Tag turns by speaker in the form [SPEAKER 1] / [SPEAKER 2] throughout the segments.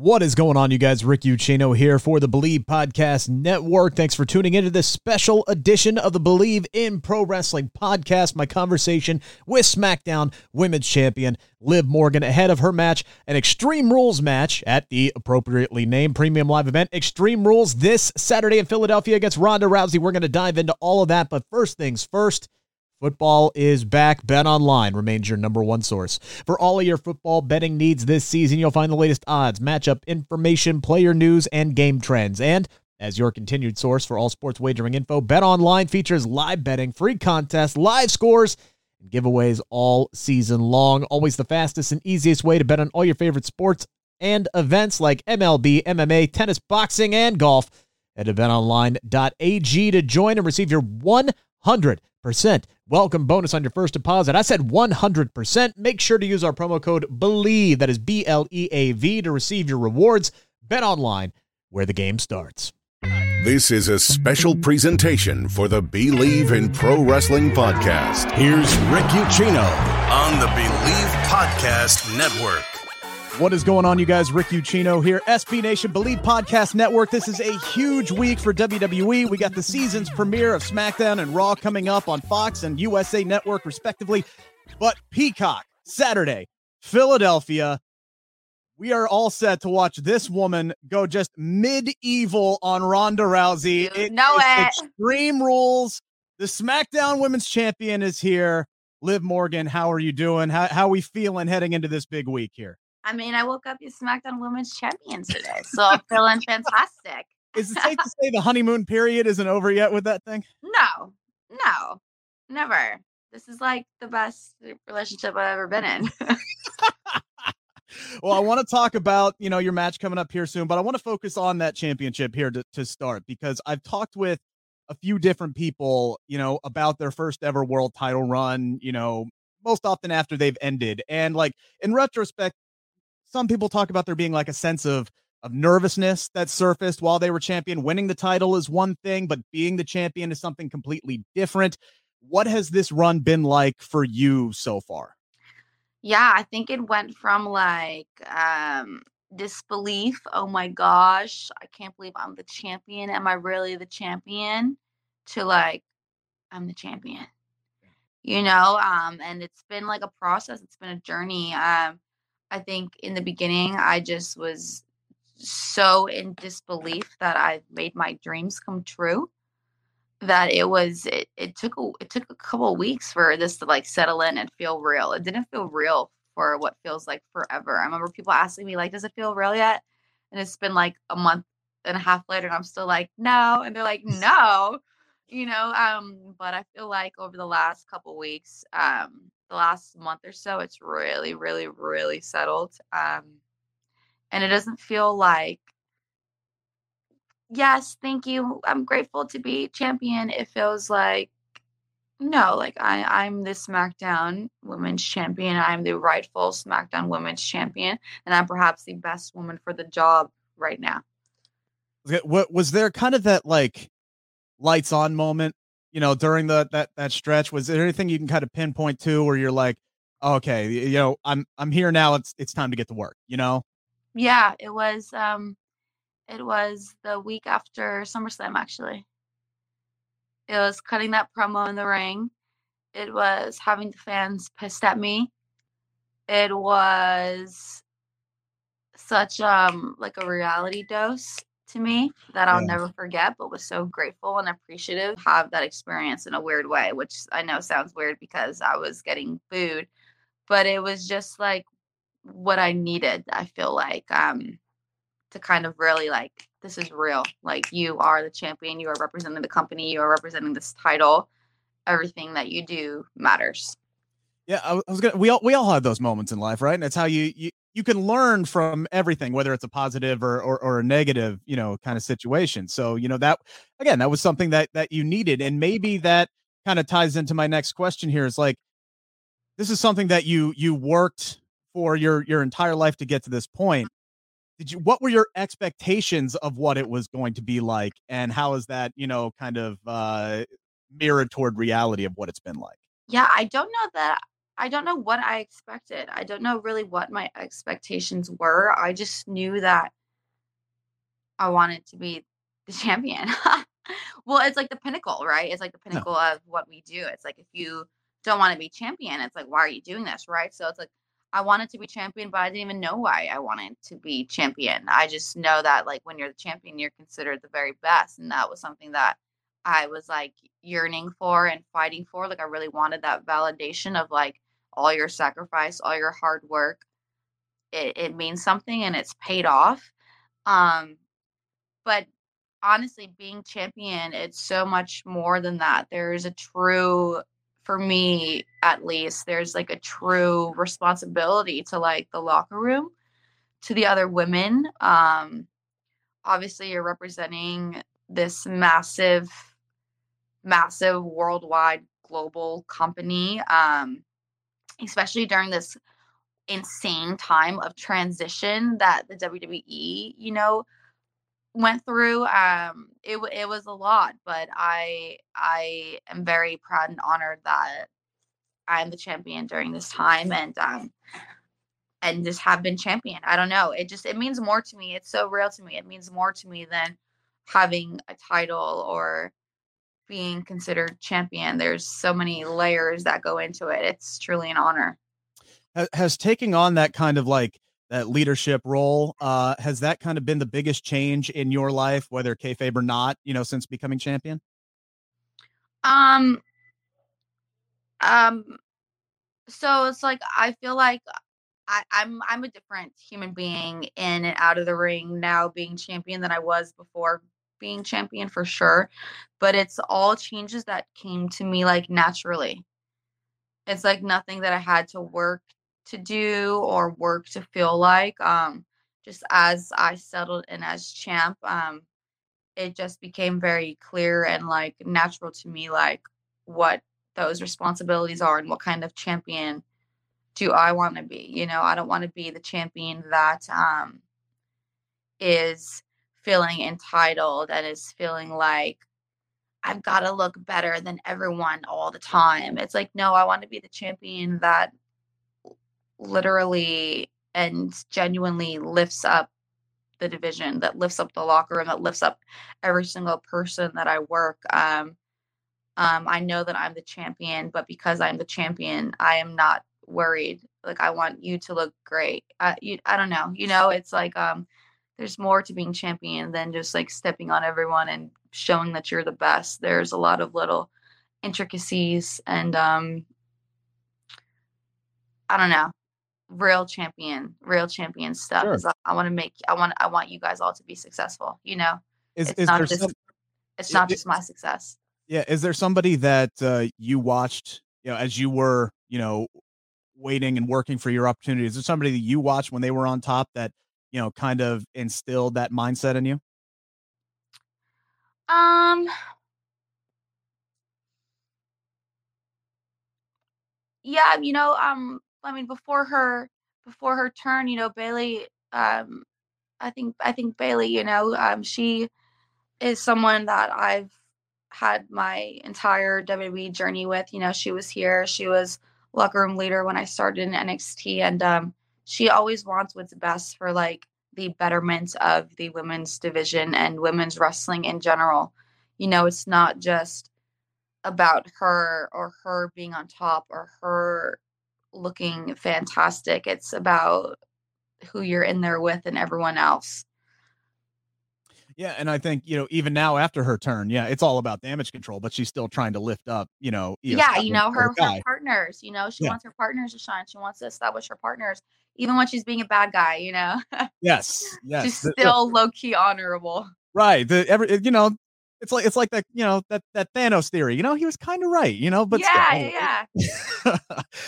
[SPEAKER 1] What is going on, you guys? Rick Ucchino here for the Bleav Podcast Network. Thanks for tuning into this special edition of the Bleav in Pro Wrestling podcast. My conversation with SmackDown Women's Champion Liv Morgan ahead of her match, an Extreme Rules match at the appropriately named Premium Live event, Extreme Rules, this Saturday in Philadelphia against Ronda Rousey. We're going to dive into all of that, but first things first. Football is back. Bet Online remains your number one source. For all of your football betting needs this season, you'll find the latest odds, matchup information, player news, and game trends. And as your continued source for all sports wagering info, Bet Online features live betting, free contests, live scores, and giveaways all season long. Always the fastest and easiest way to bet on all your favorite sports and events like MLB, MMA, tennis, boxing, and golf. Head to betonline.ag to join and receive your 100 percent welcome bonus on your first deposit. I said 100%. Make sure to use our promo code BLEAV, that is B L E A V, to receive your rewards. Bet online where the game starts.
[SPEAKER 2] This is a special presentation for the Bleav in Pro Wrestling podcast. Here's Rick Ucchino on the Bleav Podcast Network.
[SPEAKER 1] What is going on, you guys? Rick Ucchino here, SB Nation Bleav Podcast Network. This is a huge week for WWE. We got the season's premiere of SmackDown and Raw coming up on Fox and USA Network, respectively. But Peacock, Saturday, Philadelphia. We are all set to watch this woman go just medieval on Ronda Rousey.
[SPEAKER 3] You know it.
[SPEAKER 1] Extreme rules. The SmackDown Women's Champion is here. Liv Morgan, how are you doing? How, how are we feeling heading into this big week here?
[SPEAKER 3] I mean, I woke up as SmackDown Women's Champion today, so I'm feeling fantastic.
[SPEAKER 1] Is it safe to say the honeymoon period isn't over yet with that thing?
[SPEAKER 3] No, no, never. This is like the best relationship I've ever been in.
[SPEAKER 1] well, I want to talk about you know your match coming up here soon, but I want to focus on that championship here to, to start because I've talked with a few different people, you know, about their first ever world title run, you know, most often after they've ended. And like in retrospect, some people talk about there being like a sense of of nervousness that surfaced while they were champion. Winning the title is one thing, but being the champion is something completely different. What has this run been like for you so far?
[SPEAKER 3] Yeah, I think it went from like um disbelief, oh my gosh, I can't believe I'm the champion. Am I really the champion? To like I'm the champion. You know, um and it's been like a process, it's been a journey. Um I think in the beginning, I just was so in disbelief that I made my dreams come true. That it was it, it took a it took a couple weeks for this to like settle in and feel real. It didn't feel real for what feels like forever. I remember people asking me like, "Does it feel real yet?" And it's been like a month and a half later, and I'm still like, "No," and they're like, "No." you know um but i feel like over the last couple weeks um the last month or so it's really really really settled um and it doesn't feel like yes thank you i'm grateful to be champion it feels like no like i i'm the smackdown women's champion i'm the rightful smackdown women's champion and i'm perhaps the best woman for the job right now.
[SPEAKER 1] What was there kind of that like lights on moment you know during the that that stretch was there anything you can kind of pinpoint to where you're like okay you know i'm i'm here now it's it's time to get to work you know?
[SPEAKER 3] Yeah it was um it was the week after SummerSlam actually. It was cutting that promo in the ring. It was having the fans pissed at me. It was such um like a reality dose to me that I'll yeah. never forget, but was so grateful and appreciative to have that experience in a weird way, which I know sounds weird because I was getting booed, but it was just like what I needed, I feel like, um, to kind of really like, this is real. Like you are the champion, you are representing the company, you are representing this title. Everything that you do matters.
[SPEAKER 1] Yeah, I was gonna. We all we all have those moments in life, right? And it's how you you you can learn from everything, whether it's a positive or, or or a negative, you know, kind of situation. So you know that again, that was something that that you needed, and maybe that kind of ties into my next question here. Is like this is something that you you worked for your your entire life to get to this point. Did you? What were your expectations of what it was going to be like, and how is that you know kind of uh mirrored toward reality of what it's been like?
[SPEAKER 3] Yeah, I don't know that I don't know what I expected. I don't know really what my expectations were. I just knew that I wanted to be the champion. well, it's like the pinnacle, right? It's like the pinnacle yeah. of what we do. It's like if you don't want to be champion, it's like why are you doing this, right? So it's like I wanted to be champion, but I didn't even know why I wanted to be champion. I just know that like when you're the champion, you're considered the very best, and that was something that I was like yearning for and fighting for. Like I really wanted that validation of like all your sacrifice, all your hard work. It, it means something and it's paid off. Um, but honestly, being champion, it's so much more than that. There's a true, for me at least, there's like a true responsibility to like the locker room, to the other women. Um, obviously, you're representing this massive, massive worldwide global company. Um, especially during this insane time of transition that the WWE, you know, went through. Um, it it was a lot, but I I am very proud and honored that I'm the champion during this time, and um, and just have been champion. I don't know. It just it means more to me. It's so real to me. It means more to me than having a title or being considered champion. There's so many layers that go into it. It's truly an honor.
[SPEAKER 1] Has taking on that kind of like that leadership role, uh, has that kind of been the biggest change in your life, whether kayfabe or not, you know, since becoming champion?
[SPEAKER 3] Um, um, so it's like I feel like I, I'm I'm a different human being in and out of the ring now being champion than I was before being champion for sure, but it's all changes that came to me like naturally. It's like nothing that I had to work to do or work to feel like. Um, just as I settled in as champ, um, it just became very clear and like natural to me, like what those responsibilities are and what kind of champion do I want to be. You know, I don't want to be the champion that um, is feeling entitled and is feeling like I've got to look better than everyone all the time. It's like, no, I want to be the champion that literally and genuinely lifts up the division, that lifts up the locker room, that lifts up every single person that I work. Um, um, I know that I'm the champion, but because I'm the champion, I am not worried. Like I want you to look great. I, you, I don't know. You know, it's like um, there's more to being champion than just like stepping on everyone and showing that you're the best. There's a lot of little intricacies and um I don't know, real champion, real champion stuff. Sure. I, I want to make I want I want you guys all to be successful, you know. Is, it's is not just some, it's not just my success.
[SPEAKER 1] Yeah, is there somebody that uh, you watched, you know, as you were, you know, waiting and working for your opportunity? Is there somebody that you watched when they were on top that you know, kind of instilled that mindset in you?
[SPEAKER 3] Um, yeah, you know, um, I mean, before her, before her turn, you know, Bayley, um, I think, I think Bayley, you know, um, she is someone that I've had my entire WWE journey with. You know, she was here, she was locker room leader when I started in NXT, and um, she always wants what's best for like the betterment of the women's division and women's wrestling in general. You know, it's not just about her or her being on top or her looking fantastic. It's about who you're in there with and everyone else.
[SPEAKER 1] Yeah, and I think you know even now after her turn, yeah, it's all about damage control, but she's still trying to lift up, you know.
[SPEAKER 3] yeah, you know her, her partners. You know she yeah. wants her partners to shine. She wants to establish her partners, even when she's being a bad guy. You know.
[SPEAKER 1] yes. Yes.
[SPEAKER 3] she's still low key honorable.
[SPEAKER 1] Right. The every you know it's like it's like that you know that that Thanos theory. You know, he was kind of right. You know, but
[SPEAKER 3] yeah,
[SPEAKER 1] still. yeah.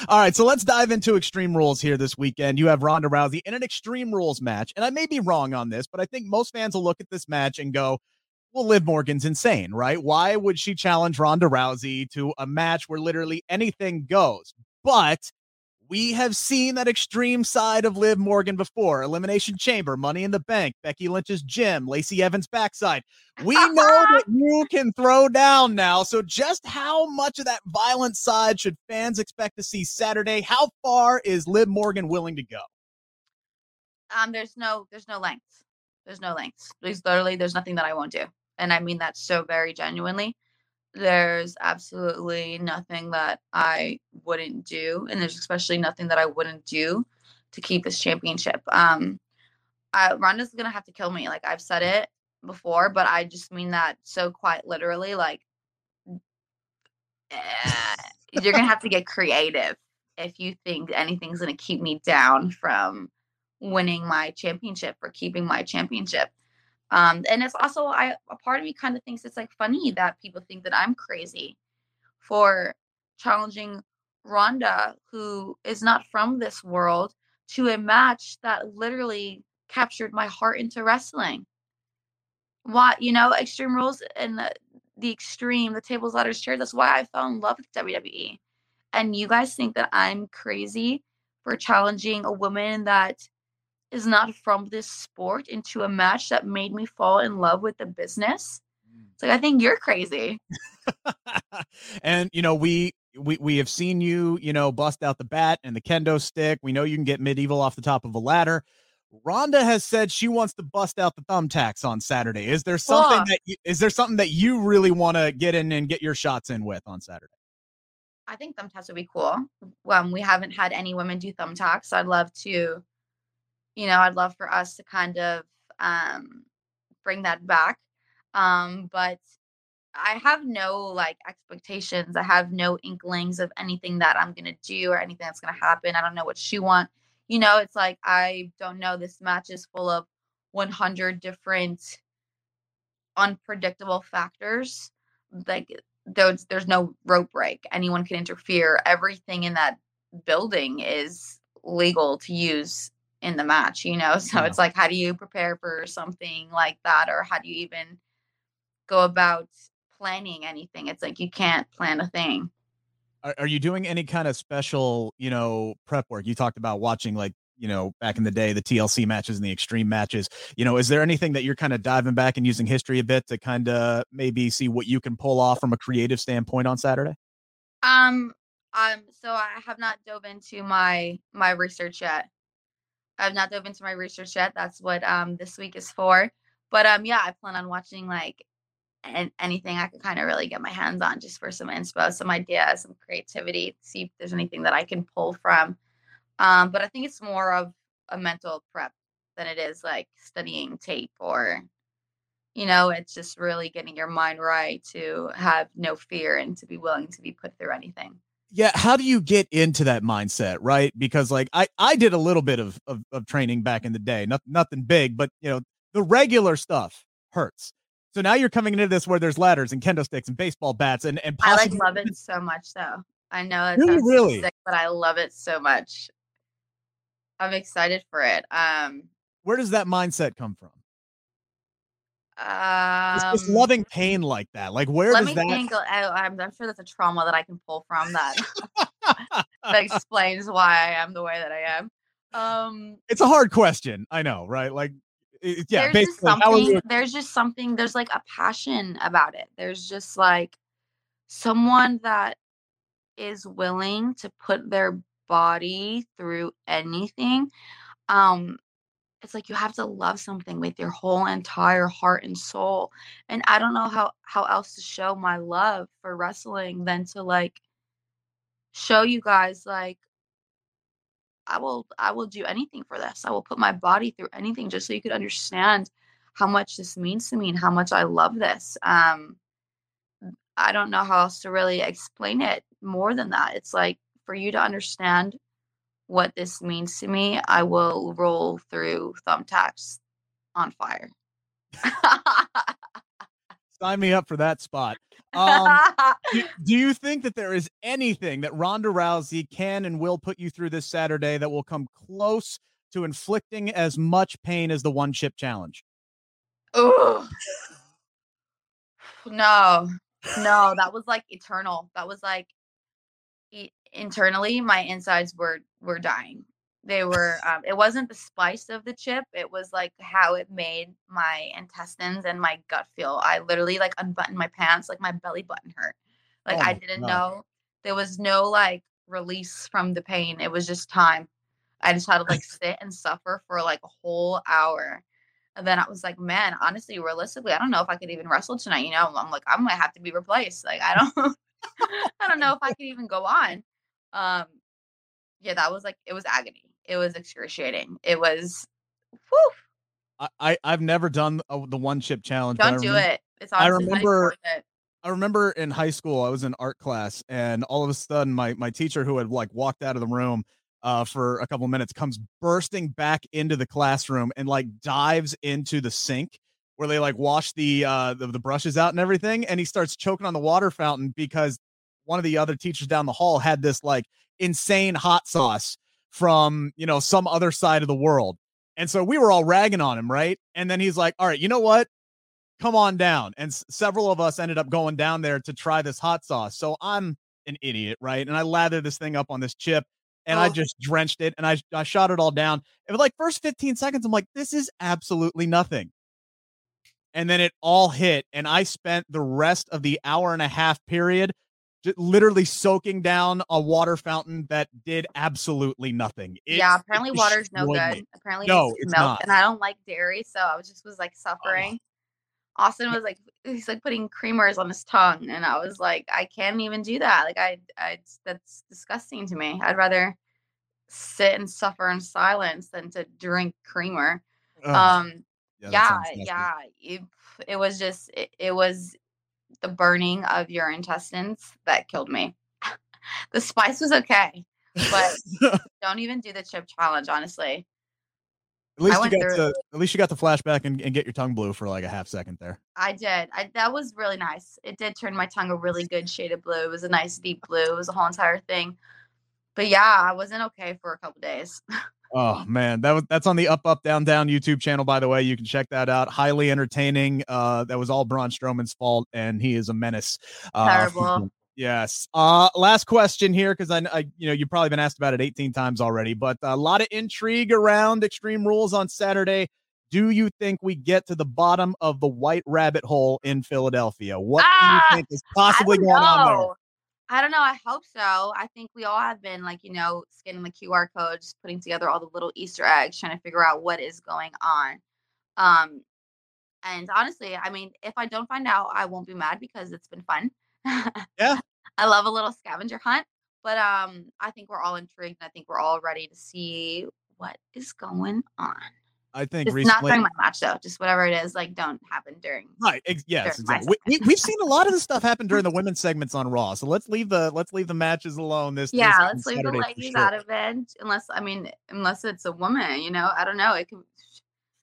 [SPEAKER 1] All right, so let's dive into Extreme Rules here this weekend. You have Ronda Rousey in an Extreme Rules match, and I may be wrong on this, but I think most fans will look at this match and go, "Well, Liv Morgan's insane, right? Why would she challenge Ronda Rousey to a match where literally anything goes?" But we have seen that extreme side of Liv Morgan before. Elimination Chamber, Money in the Bank, Becky Lynch's gym, Lacey Evans' backside. We know that you can throw down now. So, just how much of that violent side should fans expect to see Saturday? How far is Liv Morgan willing to go?
[SPEAKER 3] Um, there's no, there's no length. There's no length. There's literally, there's nothing that I won't do, and I mean that so very genuinely there's absolutely nothing that I wouldn't do, and there's especially nothing that I wouldn't do to keep this championship. Um, I, Ronda's gonna have to kill me. Like I've said it before, but I just mean that so quite literally. Like eh, you're gonna have to get creative if you think anything's gonna keep me down from winning my championship or keeping my championship. Um, and it's also I a part of me kind of thinks it's like funny that people think that I'm crazy for challenging Ronda, who is not from this world, to a match that literally captured my heart into wrestling. What you know, Extreme Rules and the, the extreme, the tables, ladders, chairs. That's why I fell in love with WWE. And you guys think that I'm crazy for challenging a woman that is not from this sport into a match that made me fall in love with the business. Mm. It's like I think you're crazy.
[SPEAKER 1] and you know, we we we have seen you, you know, bust out the bat and the kendo stick. We know you can get medieval off the top of a ladder. Ronda has said she wants to bust out the thumbtacks on Saturday. Is there something cool. that you, is there something that you really want to get in and get your shots in with on Saturday?
[SPEAKER 3] I think thumbtacks would be cool. Um, we haven't had any women do thumbtacks. I'd love to you know, I'd love for us to kind of um, bring that back. Um, but I have no like expectations. I have no inklings of anything that I'm gonna do or anything that's gonna happen. I don't know what she want. You know, it's like I don't know. This match is full of 100 different unpredictable factors. Like there's there's no rope break. Anyone can interfere. Everything in that building is legal to use in the match, you know? So yeah. it's like, how do you prepare for something like that? Or how do you even go about planning anything? It's like you can't plan a thing.
[SPEAKER 1] Are, are you doing any kind of special, you know, prep work? You talked about watching like you know back in the day the TLC matches and the extreme matches you know is there anything that you're kind of diving back and using history a bit to kind of maybe see what you can pull off from a creative standpoint on Saturday
[SPEAKER 3] um um so I have not dove into my my research yet I've not dove into my research yet. That's what um this week is for. But um yeah, I plan on watching like anything I could kind of really get my hands on just for some inspo, some ideas, some creativity, see if there's anything that I can pull from. Um, but I think it's more of a mental prep than it is like studying tape or you know, it's just really getting your mind right to have no fear and to be willing to be put through anything
[SPEAKER 1] yeah how do you get into that mindset right? Because like i i did a little bit of of, of training back in the day Not, nothing big but you know the regular stuff hurts. So now you're coming into this where there's ladders and kendo sticks and baseball bats and and
[SPEAKER 3] possibly- i like love it so much though. I know it really, really? Sick, but i love it so much. I'm excited for it um
[SPEAKER 1] where does that mindset come from
[SPEAKER 3] um,
[SPEAKER 1] just loving pain like that. Like where let does
[SPEAKER 3] me
[SPEAKER 1] that?
[SPEAKER 3] Think, I, am sure that's a trauma that I can pull from that. that explains why I am the way that I am. Um,
[SPEAKER 1] it's a hard question. I know, right? Like, it, yeah.
[SPEAKER 3] There's just something. There's just something. There's like a passion about it. There's just like someone that is willing to put their body through anything. Um, it's like you have to love something with your whole entire heart and soul and i don't know how how else to show my love for wrestling than to like show you guys like i will i will do anything for this i will put my body through anything just so you could understand how much this means to me and how much i love this um i don't know how else to really explain it more than that it's like for you to understand what this means to me, I will roll through thumbtacks on fire.
[SPEAKER 1] Sign me up for that spot. Um, do, do, you think that there is anything that Ronda Rousey can and will put you through this Saturday that will come close to inflicting as much pain as the one chip challenge?
[SPEAKER 3] Oh no, no, that was like eternal. That was like internally my insides were were dying. They were um it wasn't the spice of the chip, it was like how it made my intestines and my gut feel. I literally like unbuttoned my pants, like my belly button hurt. Like
[SPEAKER 1] Oh
[SPEAKER 3] I didn't
[SPEAKER 1] God.
[SPEAKER 3] know there was no like release from the pain. It was just time. I just had to like sit and suffer for like a whole hour. And then I was like, man, honestly, realistically, I don't know if I could even wrestle tonight. You know, I'm like, I'm gonna have to be replaced. Like, I don't, I don't know if I could even go on. Um, yeah, that was like, it was agony. It was excruciating. It was, whew,
[SPEAKER 1] I, I I've never done uh, the one chip challenge.
[SPEAKER 3] don't do it. It's
[SPEAKER 1] I
[SPEAKER 3] honestly not even
[SPEAKER 1] remember-
[SPEAKER 3] it.
[SPEAKER 1] I remember in high school, I was in art class, and all of a sudden, my my teacher, who had like walked out of the room uh, for a couple minutes, comes bursting back into the classroom and like dives into the sink where they like wash the uh the, the brushes out and everything, and he starts choking on the water fountain because one of the other teachers down the hall had this like insane hot sauce from you know some other side of the world. And so we were all ragging on him, right? And then he's like, "All right, you know what? come on down. And s- several of us ended up going down there to try this hot sauce. So I'm an idiot, right? And I lathered this thing up on this chip and I
[SPEAKER 3] Oh.
[SPEAKER 1] just drenched it and I, I shot it all down. And like first 15 seconds, I'm like, this is absolutely nothing. And then it all hit. And I spent the rest of the hour and a half period literally soaking down a water fountain that did absolutely nothing. It-
[SPEAKER 3] yeah, apparently water's no good.
[SPEAKER 1] me.
[SPEAKER 3] Apparently
[SPEAKER 1] No,
[SPEAKER 3] it
[SPEAKER 1] it's
[SPEAKER 3] milk,
[SPEAKER 1] not.
[SPEAKER 3] and I don't like dairy, so I was just was like suffering. Austin was like, he's like putting creamers on his tongue, and I was like, I can't even do that. Like, I, I, that's disgusting to me. I'd rather sit and suffer in silence than to drink creamer.
[SPEAKER 1] Ugh,
[SPEAKER 3] Um,
[SPEAKER 1] that
[SPEAKER 3] yeah, yeah, it, it was just, it, it was the burning of your intestines that killed me. the spice was okay, but don't even do the chip challenge, honestly.
[SPEAKER 1] At least you got to at least you got the flashback and, and get your tongue blue for like a half second there.
[SPEAKER 3] I did. I that was really nice. It did turn my tongue a really good shade of blue. It was a nice deep blue. It was a whole entire thing. But yeah, I wasn't okay for a couple days.
[SPEAKER 1] Oh man, that was that's on the Up Up Down Down YouTube channel. By the way, you can check that out. Highly entertaining. Uh, that was all Braun Strowman's fault, and he is a menace. Uh,
[SPEAKER 3] Terrible.
[SPEAKER 1] Yes. Uh, last question here because I, I, you know, you've probably been asked about it 18 times already, but a lot of intrigue around Extreme Rules on Saturday. Do you think we get to the bottom of the White Rabbit Hole in Philadelphia? What
[SPEAKER 3] Ah,
[SPEAKER 1] do you think is possibly going on there?
[SPEAKER 3] I don't know. I hope so. I think we all have been like, you know, scanning the QR code, just putting together all the little Easter eggs, trying to figure out what is going on. Um, and honestly, I mean, if I don't find out, I won't be mad because it's been fun.
[SPEAKER 1] Yeah.
[SPEAKER 3] I love a little scavenger hunt, but um, I think we're all intrigued and I think we're all ready to see what is going on.
[SPEAKER 1] I think
[SPEAKER 3] Just not
[SPEAKER 1] recently,
[SPEAKER 3] during my match though. Just whatever it is, like don't happen during.
[SPEAKER 1] Right. Ex- yes.
[SPEAKER 3] During
[SPEAKER 1] Exactly. We, we, we've seen a lot of this stuff happen during the women's segments on Raw. So let's leave the let's leave the matches alone. This
[SPEAKER 3] Yeah,
[SPEAKER 1] this
[SPEAKER 3] let's leave the
[SPEAKER 1] Saturday for
[SPEAKER 3] ladies
[SPEAKER 1] sure.
[SPEAKER 3] out of it. Unless I mean, unless it's a woman, you know, I don't know. It could.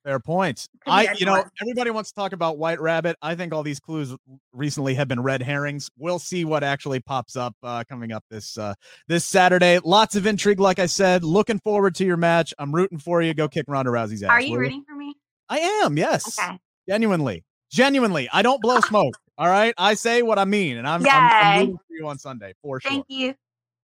[SPEAKER 1] Fair point. I, you know, everybody wants to talk about White Rabbit. I think all these clues recently have been red herrings. We'll see what actually pops up uh, coming up this uh, this Saturday. Lots of intrigue, like I said. Looking forward to your match. I'm rooting for you. Go kick Ronda Rousey's ass.
[SPEAKER 3] Are you rooting for me?
[SPEAKER 1] I am. Yes.
[SPEAKER 3] Okay.
[SPEAKER 1] Genuinely. Genuinely. I don't blow smoke. All right. I say what I mean, and I'm, I'm, I'm rooting for you on Sunday for sure.
[SPEAKER 3] Thank you.